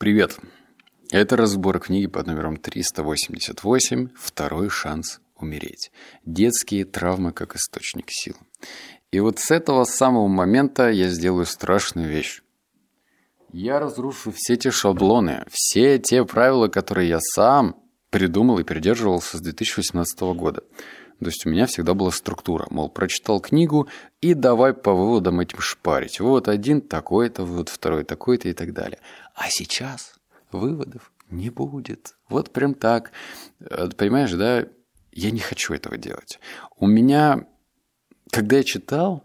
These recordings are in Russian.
Привет! Это разбор книги под номером 388 «Второй шанс умереть. Детские травмы как источник сил». И вот с этого самого момента я сделаю страшную вещь. Я разрушу все те шаблоны, все те правила, которые я сам придумал и придерживался с 2018 года. То есть у меня всегда была структура, мол, прочитал книгу и давай по выводам этим шпарить. Вот один такой-то, вот второй такой-то и так далее. А сейчас выводов не будет. Вот прям так. Э, понимаешь, да? Я не хочу этого делать. У меня, когда я читал,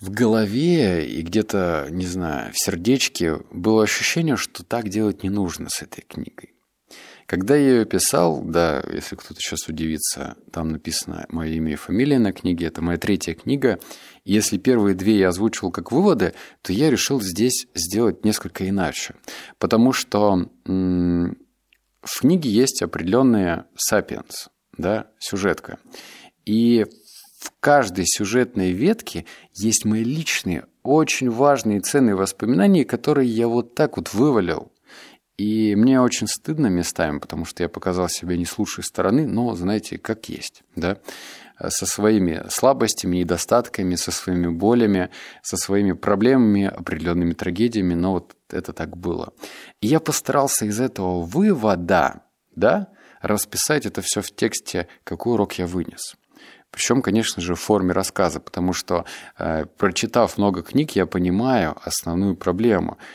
в голове и где-то, не знаю, в сердечке было ощущение, что так делать не нужно с этой книгой. Когда я ее писал, да, если кто-то сейчас удивится, там написано мое имя и фамилия на книге, это моя третья книга. И если первые две я озвучивал как выводы, то я решил здесь сделать несколько иначе. Потому что м- в книге есть определенные сапиенс, да, сюжетка. И в каждой сюжетной ветке есть мои личные, очень важные и ценные воспоминания, которые я вот так вот вывалил и мне очень стыдно местами, потому что я показал себя не с лучшей стороны, но, знаете, как есть, да, со своими слабостями, недостатками, со своими болями, со своими проблемами, определенными трагедиями, но вот это так было. И я постарался из этого вывода, да, расписать это все в тексте, какой урок я вынес. Причем, конечно же, в форме рассказа, потому что, э, прочитав много книг, я понимаю основную проблему –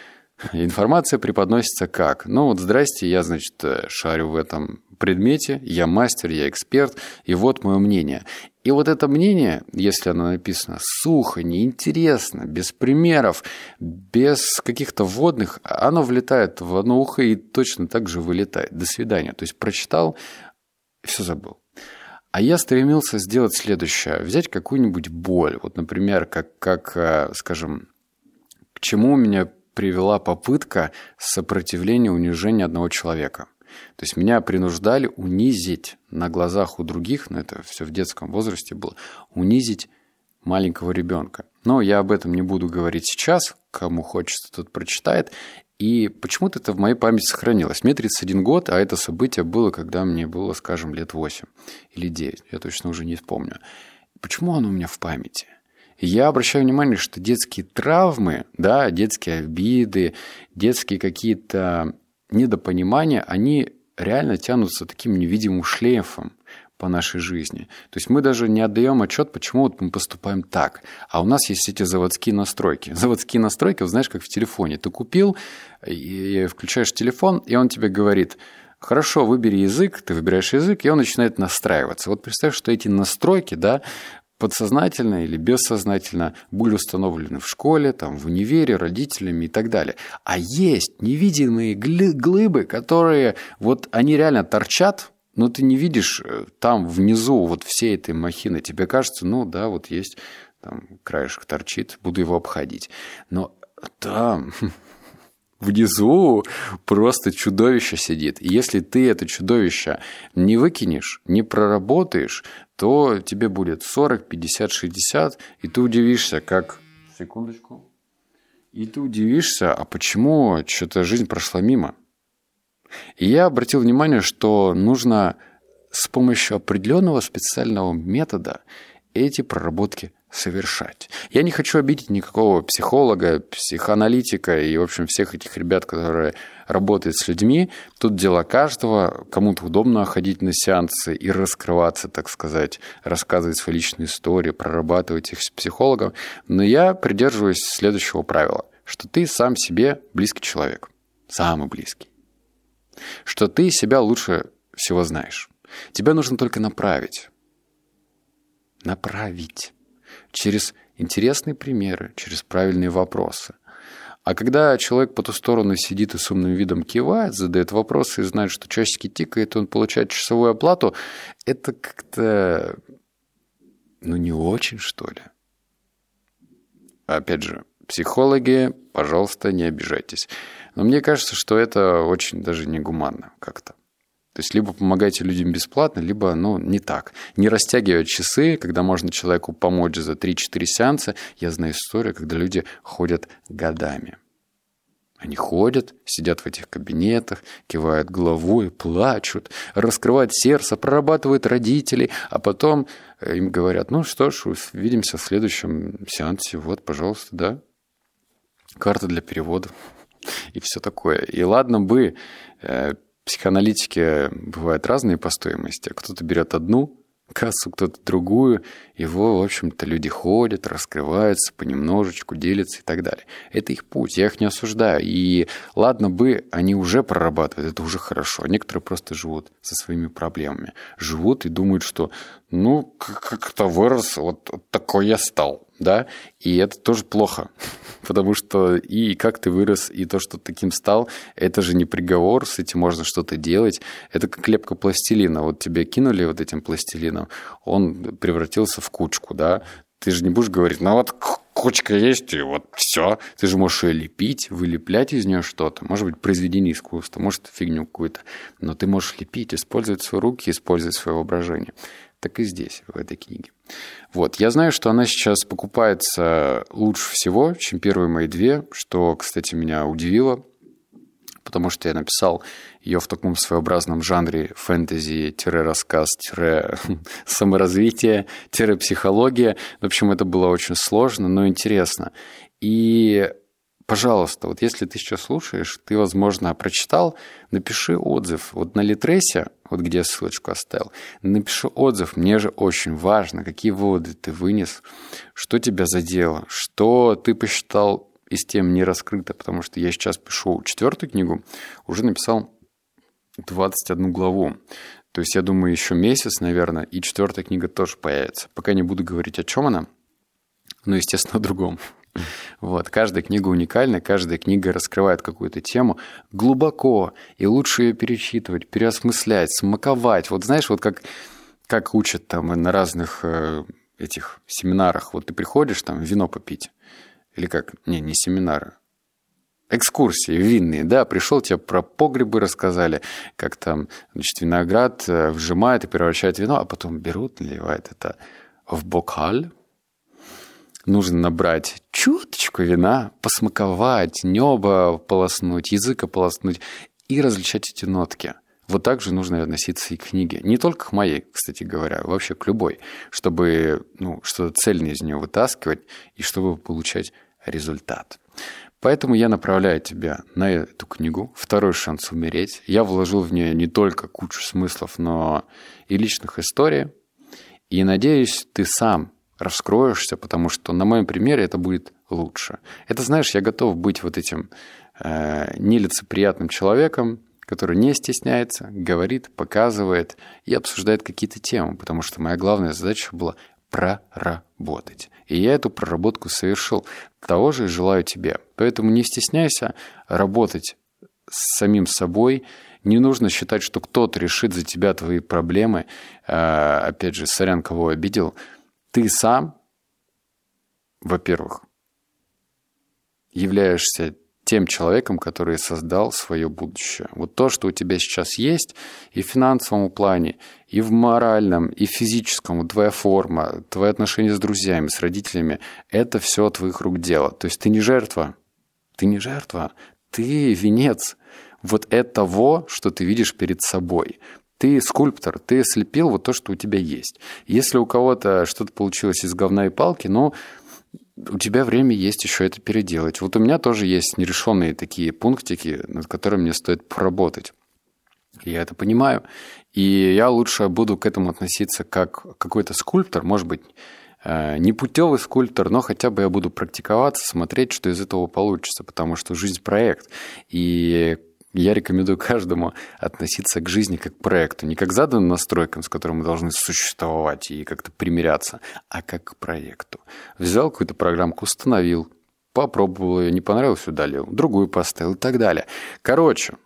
Информация преподносится как? Ну вот, здрасте, я, значит, э, шарю в этом предмете, я мастер, я эксперт, и вот мое мнение. И вот это мнение, если оно написано сухо, неинтересно, без примеров, без каких-то вводных, оно влетает в одно ухо и точно так же вылетает. До свидания. То есть прочитал, все забыл. А я стремился сделать следующее. Взять какую-нибудь боль. Вот, например, как, как э, скажем, к чему у меня привела попытка сопротивления унижения одного человека. То есть меня принуждали унизить на глазах у других, но это все в детском возрасте было, унизить маленького ребенка. Но я об этом не буду говорить сейчас, кому хочется, тот прочитает. И почему-то это в моей памяти сохранилось. Мне 31 год, а это событие было, когда мне было, скажем, лет 8 или 9. Я точно уже не вспомню. Почему оно у меня в памяти? Я обращаю внимание, что детские травмы, да, детские обиды, детские какие-то недопонимания, они реально тянутся таким невидимым шлейфом по нашей жизни. То есть мы даже не отдаем отчет, почему вот мы поступаем так. А у нас есть эти заводские настройки. Заводские настройки, вот знаешь, как в телефоне. Ты купил, и включаешь телефон, и он тебе говорит, Хорошо, выбери язык, ты выбираешь язык, и он начинает настраиваться. Вот представь, что эти настройки, да, подсознательно или бессознательно были установлены в школе, там, в универе, родителями и так далее. А есть невидимые глыбы, которые вот они реально торчат, но ты не видишь э, там внизу вот всей этой махины. Тебе кажется, ну да, вот есть там краешек торчит, буду его обходить. Но там внизу просто чудовище сидит. И если ты это чудовище не выкинешь, не проработаешь, то тебе будет 40, 50, 60, и ты удивишься, как... Секундочку. И ты удивишься, а почему что-то жизнь прошла мимо? И я обратил внимание, что нужно с помощью определенного специального метода эти проработки совершать. Я не хочу обидеть никакого психолога, психоаналитика и, в общем, всех этих ребят, которые работают с людьми. Тут дело каждого. Кому-то удобно ходить на сеансы и раскрываться, так сказать, рассказывать свои личные истории, прорабатывать их с психологом. Но я придерживаюсь следующего правила, что ты сам себе близкий человек. Самый близкий. Что ты себя лучше всего знаешь. Тебя нужно только направить. Направить через интересные примеры, через правильные вопросы. А когда человек по ту сторону сидит и с умным видом кивает, задает вопросы и знает, что часики тикает, он получает часовую оплату, это как-то, ну, не очень, что ли. Опять же, психологи, пожалуйста, не обижайтесь. Но мне кажется, что это очень даже негуманно как-то. То есть либо помогайте людям бесплатно, либо ну, не так. Не растягивать часы, когда можно человеку помочь за 3-4 сеанса. Я знаю историю, когда люди ходят годами. Они ходят, сидят в этих кабинетах, кивают головой, плачут, раскрывают сердце, прорабатывают родителей, а потом им говорят, ну что ж, увидимся в следующем сеансе, вот, пожалуйста, да, карта для перевода и все такое. И ладно бы, э, психоаналитики бывают разные по стоимости, кто-то берет одну, кассу, кто-то другую. Его, в общем-то, люди ходят, раскрываются понемножечку, делятся и так далее. Это их путь, я их не осуждаю. И ладно бы, они уже прорабатывают, это уже хорошо. Некоторые просто живут со своими проблемами. Живут и думают, что ну, как-то вырос, вот такой я стал, да, и это тоже плохо, потому что и как ты вырос, и то, что таким стал, это же не приговор, с этим можно что-то делать, это как лепка пластилина, вот тебе кинули вот этим пластилином, он превратился в кучку, да, ты же не будешь говорить, ну вот кучка есть, и вот все. Ты же можешь ее лепить, вылеплять из нее что-то. Может быть, произведение искусства, может, фигню какую-то. Но ты можешь лепить, использовать свои руки, использовать свое воображение так и здесь, в этой книге. Вот, я знаю, что она сейчас покупается лучше всего, чем первые мои две, что, кстати, меня удивило, потому что я написал ее в таком своеобразном жанре фэнтези-рассказ-саморазвитие-психология. В общем, это было очень сложно, но интересно. И пожалуйста, вот если ты сейчас слушаешь, ты, возможно, прочитал, напиши отзыв. Вот на Литресе, вот где я ссылочку оставил, напиши отзыв. Мне же очень важно, какие выводы ты вынес, что тебя задело, что ты посчитал из тем не раскрыто, потому что я сейчас пишу четвертую книгу, уже написал 21 главу. То есть, я думаю, еще месяц, наверное, и четвертая книга тоже появится. Пока не буду говорить, о чем она, но, естественно, о другом. Вот. Каждая книга уникальна, каждая книга раскрывает какую-то тему глубоко, и лучше ее перечитывать, переосмыслять, смаковать. Вот знаешь, вот как, как учат там на разных э, этих семинарах. Вот ты приходишь там вино попить, или как, не, не семинары, экскурсии винные, да, пришел, тебе про погребы рассказали, как там, значит, виноград э, вжимает и превращает вино, а потом берут, наливают это в бокаль, нужно набрать чуточку вина, посмаковать, небо полоснуть, язык ополоснуть и различать эти нотки. Вот так же нужно относиться и к книге. Не только к моей, кстати говоря, вообще к любой, чтобы ну, что-то цельное из нее вытаскивать и чтобы получать результат. Поэтому я направляю тебя на эту книгу «Второй шанс умереть». Я вложил в нее не только кучу смыслов, но и личных историй. И надеюсь, ты сам раскроешься, потому что на моем примере это будет лучше. Это, знаешь, я готов быть вот этим э, нелицеприятным человеком, который не стесняется, говорит, показывает и обсуждает какие-то темы, потому что моя главная задача была проработать. И я эту проработку совершил. Того же и желаю тебе. Поэтому не стесняйся работать с самим собой. Не нужно считать, что кто-то решит за тебя твои проблемы. Э, опять же, сорян, кого обидел – ты сам, во-первых, являешься тем человеком, который создал свое будущее. Вот то, что у тебя сейчас есть и в финансовом плане, и в моральном, и в физическом, твоя форма, твои отношения с друзьями, с родителями, это все твоих рук дело. То есть ты не жертва, ты не жертва, ты венец вот этого, что ты видишь перед собой. Ты скульптор, ты слепил вот то, что у тебя есть. Если у кого-то что-то получилось из говна и палки, ну, у тебя время есть еще это переделать. Вот у меня тоже есть нерешенные такие пунктики, над которыми мне стоит поработать. Я это понимаю. И я лучше буду к этому относиться как какой-то скульптор, может быть, э, не путевый скульптор, но хотя бы я буду практиковаться, смотреть, что из этого получится, потому что жизнь проект. И я рекомендую каждому относиться к жизни как к проекту, не как к заданным настройкам, с которыми мы должны существовать и как-то примиряться, а как к проекту. Взял какую-то программку, установил, попробовал ее, не понравилось, удалил, другую поставил и так далее. Короче,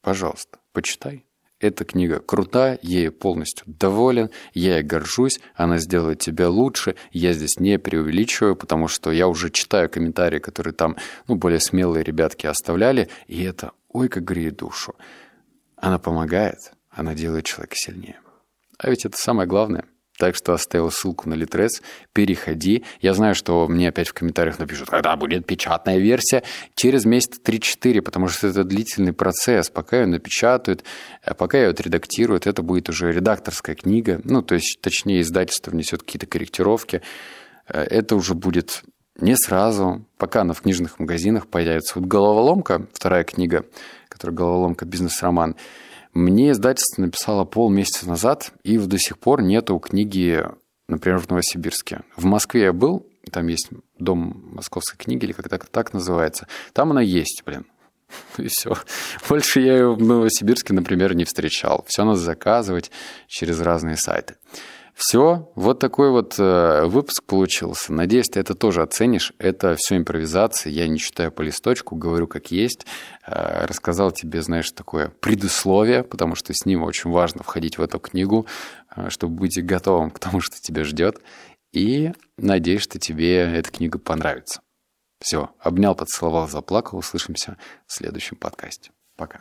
пожалуйста, почитай, эта книга крутая, я ей полностью доволен, я ей горжусь, она сделает тебя лучше. Я здесь не преувеличиваю, потому что я уже читаю комментарии, которые там, ну, более смелые ребятки оставляли, и это, ой, как греет душу. Она помогает, она делает человека сильнее. А ведь это самое главное. Так что оставил ссылку на Литрес. Переходи. Я знаю, что мне опять в комментариях напишут, когда будет печатная версия. Через месяц 3-4, потому что это длительный процесс. Пока ее напечатают, а пока ее отредактируют, это будет уже редакторская книга. Ну, то есть, точнее, издательство внесет какие-то корректировки. Э, это уже будет не сразу, пока она в книжных магазинах появится. Вот «Головоломка», вторая книга, которая «Головоломка. Бизнес-роман», мне издательство написало полмесяца назад, и до сих пор нету книги, например, в Новосибирске. В Москве я был, там есть дом московской книги, или как-то так называется. Там она есть, блин. И все. Больше я ее в Новосибирске, например, не встречал. Все надо заказывать через разные сайты. Все, вот такой вот э, выпуск получился. Надеюсь, ты это тоже оценишь. Это все импровизация. Я не читаю по листочку, говорю как есть. Э, рассказал тебе, знаешь, такое предусловие, потому что с ним очень важно входить в эту книгу, э, чтобы быть готовым к тому, что тебя ждет. И надеюсь, что тебе эта книга понравится. Все, обнял, поцеловал, заплакал. Услышимся в следующем подкасте. Пока.